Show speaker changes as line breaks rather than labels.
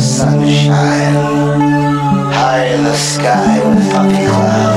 sunshine. High in the sky with fluffy clouds.